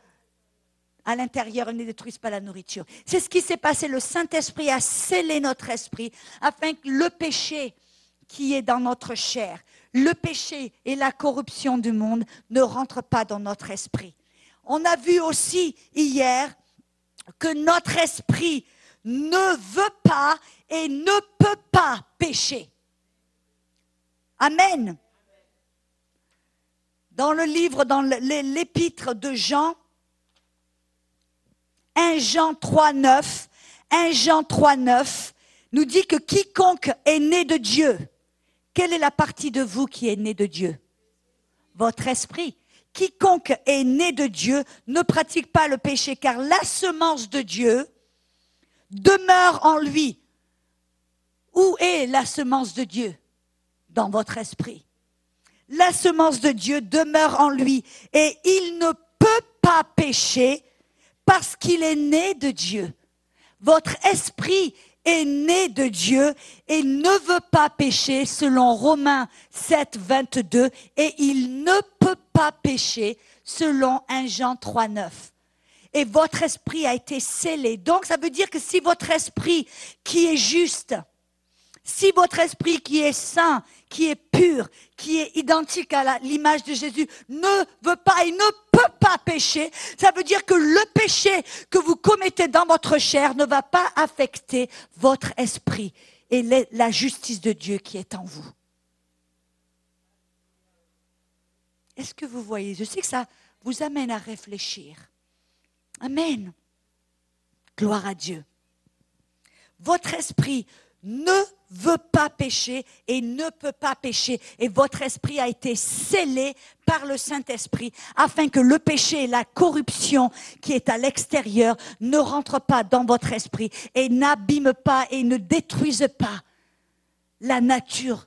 à l'intérieur ne détruise pas la nourriture. C'est ce qui s'est passé. Le Saint-Esprit a scellé notre esprit afin que le péché qui est dans notre chair, le péché et la corruption du monde ne rentrent pas dans notre esprit. On a vu aussi hier que notre esprit ne veut pas et ne peut pas pécher. Amen. Dans le livre, dans l'épître de Jean, 1 Jean 3, 9, 1 Jean 3, 9 nous dit que quiconque est né de Dieu, quelle est la partie de vous qui est née de Dieu? Votre esprit. Quiconque est né de Dieu ne pratique pas le péché, car la semence de Dieu demeure en lui. Où est la semence de Dieu? Dans votre esprit. La semence de Dieu demeure en lui et il ne peut pas pécher parce qu'il est né de Dieu. Votre esprit est né de Dieu et ne veut pas pécher selon Romains 7, 22 et il ne peut pas pécher selon 1 Jean 3, 9. Et votre esprit a été scellé. Donc ça veut dire que si votre esprit qui est juste, si votre esprit qui est saint, qui est pur, qui est identique à l'image de Jésus, ne veut pas et ne pas pécher, ça veut dire que le péché que vous commettez dans votre chair ne va pas affecter votre esprit et la justice de Dieu qui est en vous. Est-ce que vous voyez? Je sais que ça vous amène à réfléchir. Amen. Gloire à Dieu. Votre esprit ne veut pas pécher et ne peut pas pécher. Et votre esprit a été scellé par le Saint-Esprit afin que le péché et la corruption qui est à l'extérieur ne rentrent pas dans votre esprit et n'abîment pas et ne détruisent pas la nature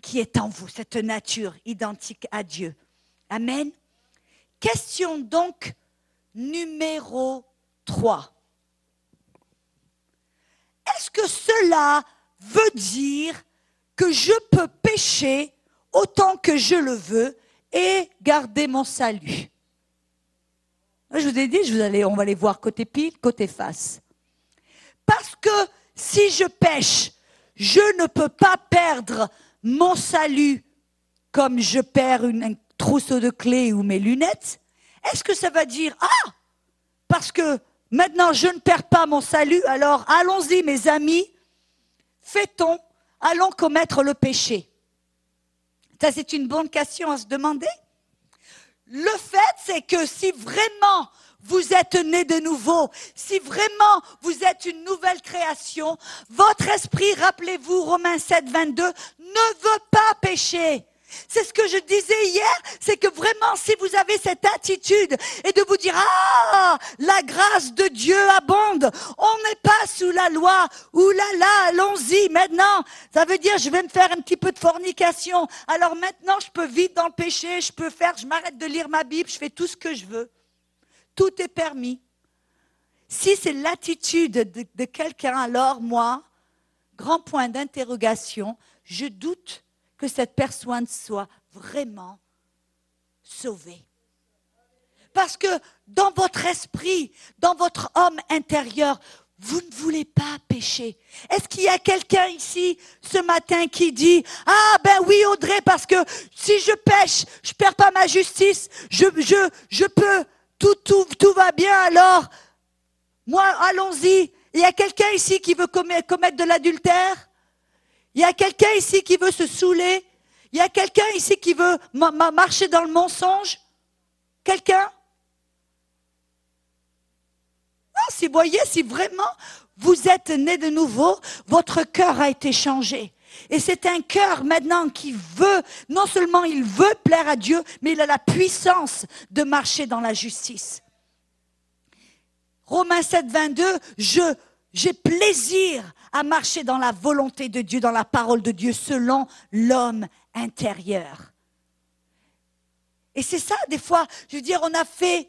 qui est en vous, cette nature identique à Dieu. Amen. Question donc numéro 3. Est-ce que cela veut dire que je peux pécher autant que je le veux et garder mon salut Je vous ai dit, je on va aller voir côté pile, côté face. Parce que si je pêche, je ne peux pas perdre mon salut comme je perds un trousseau de clés ou mes lunettes. Est-ce que ça va dire, ah, parce que Maintenant, je ne perds pas mon salut, alors allons-y, mes amis, fait-on, allons commettre le péché Ça, c'est une bonne question à se demander. Le fait, c'est que si vraiment vous êtes né de nouveau, si vraiment vous êtes une nouvelle création, votre esprit, rappelez-vous, Romains 7, 22, ne veut pas pécher. C'est ce que je disais hier, c'est que vraiment, si vous avez cette attitude et de vous dire, ah, la grâce de Dieu abonde, on n'est pas sous la loi, ouh là là, allons-y maintenant. Ça veut dire, je vais me faire un petit peu de fornication. Alors maintenant, je peux vivre dans le péché, je peux faire, je m'arrête de lire ma Bible, je fais tout ce que je veux. Tout est permis. Si c'est l'attitude de, de quelqu'un, alors moi, grand point d'interrogation, je doute que cette personne soit vraiment sauvée. Parce que dans votre esprit, dans votre homme intérieur, vous ne voulez pas pécher. Est-ce qu'il y a quelqu'un ici ce matin qui dit Ah ben oui Audrey, parce que si je pêche, je perds pas ma justice, je, je, je peux, tout, tout, tout va bien alors. Moi, allons-y. Il y a quelqu'un ici qui veut commettre de l'adultère? Il y a quelqu'un ici qui veut se saouler? Il y a quelqu'un ici qui veut marcher dans le mensonge? Quelqu'un? Si vous voyez, si vraiment vous êtes né de nouveau, votre cœur a été changé. Et c'est un cœur maintenant qui veut, non seulement il veut plaire à Dieu, mais il a la puissance de marcher dans la justice. Romains 7, 22, je, j'ai plaisir à marcher dans la volonté de Dieu, dans la parole de Dieu, selon l'homme intérieur. Et c'est ça, des fois, je veux dire, on a fait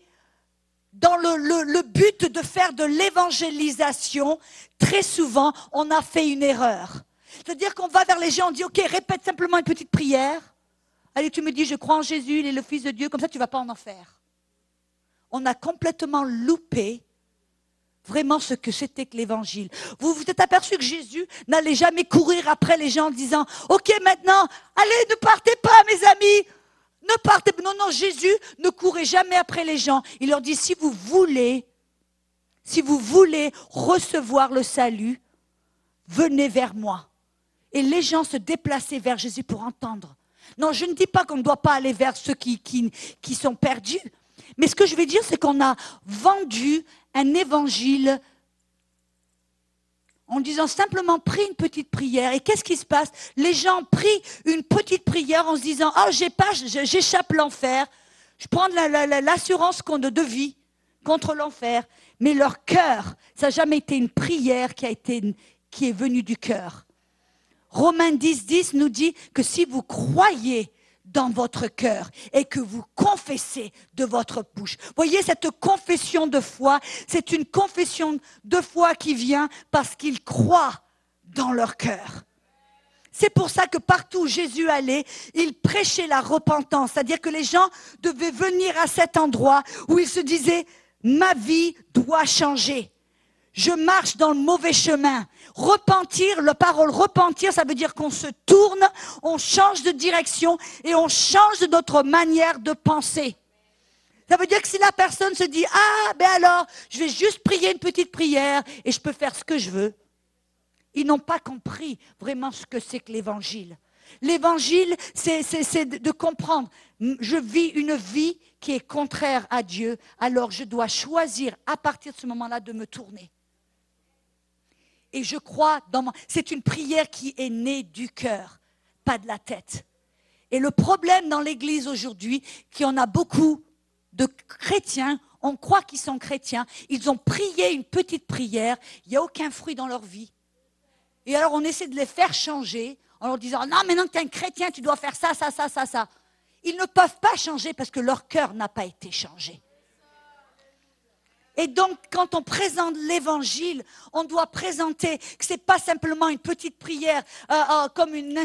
dans le, but de faire de l'évangélisation, très souvent, on a fait une erreur. C'est-à-dire qu'on va vers les gens, on dit, OK, répète simplement une petite prière. Allez, tu me dis, je crois en Jésus, il est le Fils de Dieu, comme ça tu ne vas pas en enfer. On a complètement loupé vraiment ce que c'était que l'évangile. Vous vous êtes aperçu que Jésus n'allait jamais courir après les gens en disant, OK, maintenant, allez, ne partez pas, mes amis, ne partez. Non, non, Jésus ne courait jamais après les gens. Il leur dit, si vous voulez, si vous voulez recevoir le salut, venez vers moi. Et les gens se déplaçaient vers Jésus pour entendre. Non, je ne dis pas qu'on ne doit pas aller vers ceux qui, qui, qui sont perdus. Mais ce que je vais dire, c'est qu'on a vendu un évangile en disant simplement prie une petite prière. Et qu'est-ce qui se passe? Les gens prient une petite prière en se disant oh j'échappe l'enfer. Je prends l'assurance la, de vie contre l'enfer. Mais leur cœur, ça n'a jamais été une prière qui a été qui est venue du cœur. Romains 10, 10 nous dit que si vous croyez dans votre cœur et que vous confessez de votre bouche. Voyez, cette confession de foi, c'est une confession de foi qui vient parce qu'ils croient dans leur cœur. C'est pour ça que partout où Jésus allait, il prêchait la repentance, c'est-à-dire que les gens devaient venir à cet endroit où ils se disaient, ma vie doit changer je marche dans le mauvais chemin. Repentir, la parole repentir, ça veut dire qu'on se tourne, on change de direction et on change notre manière de penser. Ça veut dire que si la personne se dit, ah, ben alors, je vais juste prier une petite prière et je peux faire ce que je veux, ils n'ont pas compris vraiment ce que c'est que l'évangile. L'évangile, c'est de comprendre, je vis une vie qui est contraire à Dieu, alors je dois choisir à partir de ce moment-là de me tourner. Et je crois dans mon... C'est une prière qui est née du cœur, pas de la tête. Et le problème dans l'Église aujourd'hui, qu'il y en a beaucoup de chrétiens, on croit qu'ils sont chrétiens, ils ont prié une petite prière, il n'y a aucun fruit dans leur vie. Et alors on essaie de les faire changer en leur disant, non, maintenant que tu es un chrétien, tu dois faire ça, ça, ça, ça, ça. Ils ne peuvent pas changer parce que leur cœur n'a pas été changé. Et donc, quand on présente l'évangile, on doit présenter que ce n'est pas simplement une petite prière euh, euh, comme une,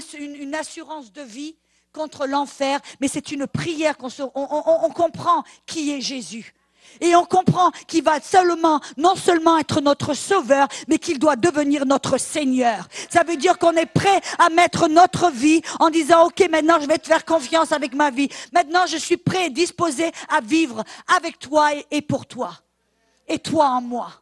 assurance de vie contre l'enfer, mais c'est une prière qu'on on, comprend qui est Jésus. Et on comprend qu'il va seulement, non seulement être notre sauveur, mais qu'il doit devenir notre Seigneur. Ça veut dire qu'on est prêt à mettre notre vie en disant, OK, maintenant je vais te faire confiance avec ma vie. Maintenant je suis prêt et disposé à vivre avec toi et pour toi et toi en moi.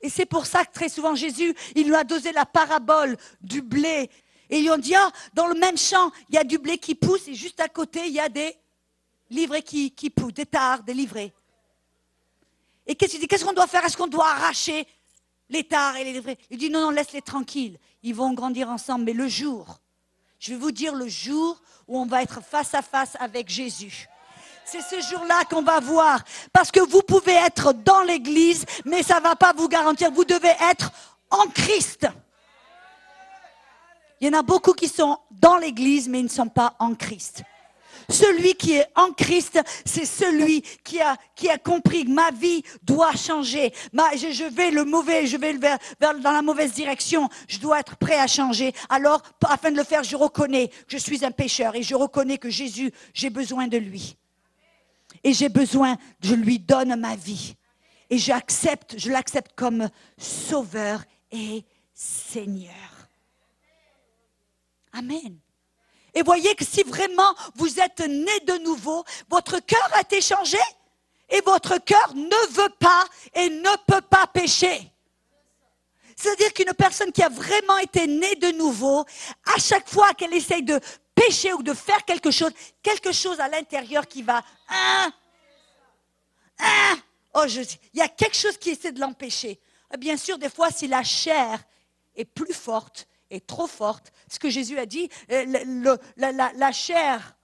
Et c'est pour ça que très souvent Jésus, il nous a dosé la parabole du blé. Et ils ont dit, ah, dans le même champ, il y a du blé qui pousse et juste à côté, il y a des livrets qui, qui poussent, des tares, des livrets. Et qu'est-ce qu'il dit Qu'est-ce qu'on doit faire? Est-ce qu'on doit arracher les tares et les livrets? Il dit, non, non, laisse-les tranquilles. Ils vont grandir ensemble. Mais le jour, je vais vous dire le jour où on va être face à face avec Jésus. C'est ce jour-là qu'on va voir. Parce que vous pouvez être dans l'église, mais ça ne va pas vous garantir. Vous devez être en Christ. Il y en a beaucoup qui sont dans l'église, mais ils ne sont pas en Christ. Celui qui est en Christ, c'est celui qui a, compris que ma vie doit changer. je, vais le mauvais, je vais vers, dans la mauvaise direction. Je dois être prêt à changer. Alors, afin de le faire, je reconnais que je suis un pécheur et je reconnais que Jésus, j'ai besoin de lui et j'ai besoin, je lui donne ma vie. Et j'accepte, je l'accepte comme sauveur et Seigneur. Amen. Et voyez que si vraiment vous êtes né de nouveau, votre cœur a été changé et votre cœur ne veut pas et ne peut pas pécher. C'est-à-dire qu'une personne qui a vraiment été née de nouveau, à chaque fois qu'elle essaye de pécher ou de faire quelque chose, quelque chose à l'intérieur qui va, hein, hein, oh, je, il y a quelque chose qui essaie de l'empêcher. Bien sûr, des fois, si la chair est plus forte, est trop forte, ce que Jésus a dit, euh, la chair,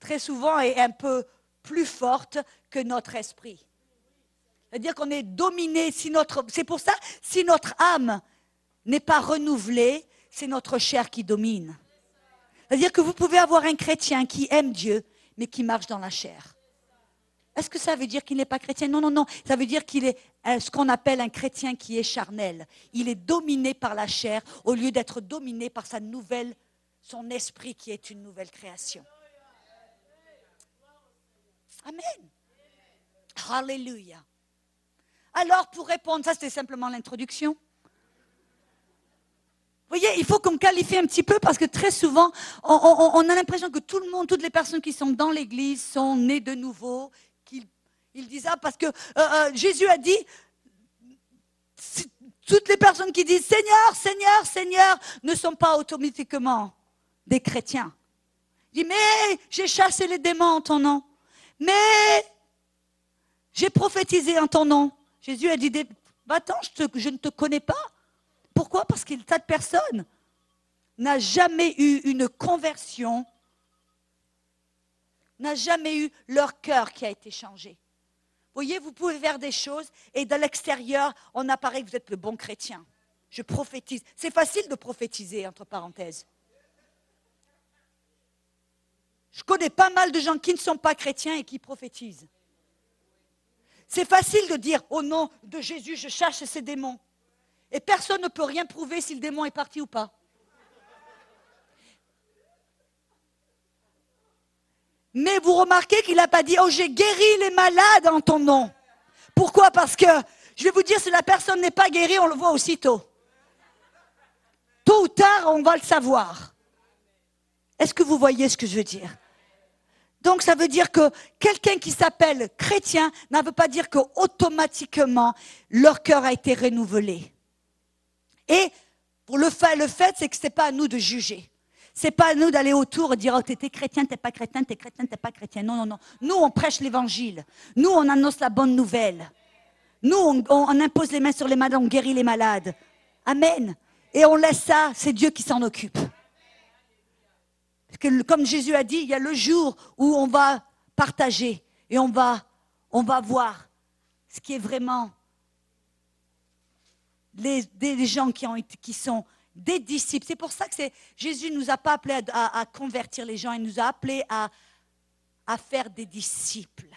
très souvent, est un peu plus forte que notre esprit. C'est-à-dire qu'on est dominé, c'est pour ça, si notre âme n'est pas renouvelée, c'est notre chair qui domine. C'est-à-dire que vous pouvez avoir un chrétien qui aime Dieu, mais qui marche dans la chair. Est-ce que ça veut dire qu'il n'est pas chrétien? Non, non, non. Ça veut dire qu'il est ce qu'on appelle un chrétien qui est charnel. Il est dominé par la chair au lieu d'être dominé par sa nouvelle, son esprit qui est une nouvelle création. Amen. Alléluia. Alors, pour répondre, ça c'était simplement l'introduction. Vous voyez, il faut qu'on qualifie un petit peu parce que très souvent, on, a l'impression que tout le monde, toutes les personnes qui sont dans l'Église sont nées de nouveau. Qu'ils, ils disent ça parce que euh, euh, Jésus a dit, toutes les personnes qui disent Seigneur, Seigneur, Seigneur ne sont pas automatiquement des chrétiens. Il dit, mais j'ai chassé les démons en ton nom. Mais j'ai prophétisé en ton nom. Jésus a dit, va-t'en, je, ne te connais pas. Pourquoi? Parce que tas de personnes n'a jamais eu une conversion, n'a jamais eu leur cœur qui a été changé. Vous voyez, vous pouvez faire des choses et de l'extérieur, on apparaît que vous êtes le bon chrétien. Je prophétise. C'est facile de prophétiser, entre parenthèses. Je connais pas mal de gens qui ne sont pas chrétiens et qui prophétisent. C'est facile de dire au nom de Jésus, je cherche ces démons. Et personne ne peut rien prouver si le démon est parti ou pas. Mais vous remarquez qu'il n'a pas dit, oh j'ai guéri les malades en ton nom. Pourquoi? Parce que, je vais vous dire, si la personne n'est pas guérie, on le voit aussitôt. Tôt ou tard, on va le savoir. Est-ce que vous voyez ce que je veux dire? Donc ça veut dire que quelqu'un qui s'appelle chrétien ne veut pas dire qu'automatiquement leur cœur a été renouvelé. Et pour le fait, le fait, c'est que ce n'est pas à nous de juger. C'est pas à nous d'aller autour et dire oh t'es chrétien, t'es pas chrétien, t'es chrétien, t'es pas chrétien. Non, non, non. Nous on prêche l'évangile. Nous on annonce la bonne nouvelle. Nous on, on impose les mains sur les malades, on guérit les malades. Amen. Et on laisse ça, c'est Dieu qui s'en occupe que, comme Jésus a dit, il y a le jour où on va partager et on va, on va voir ce qui est vraiment les, des gens qui, ont, qui sont des disciples. C'est pour ça que Jésus ne nous a pas appelés à, convertir les gens, il nous a appelés à faire des disciples.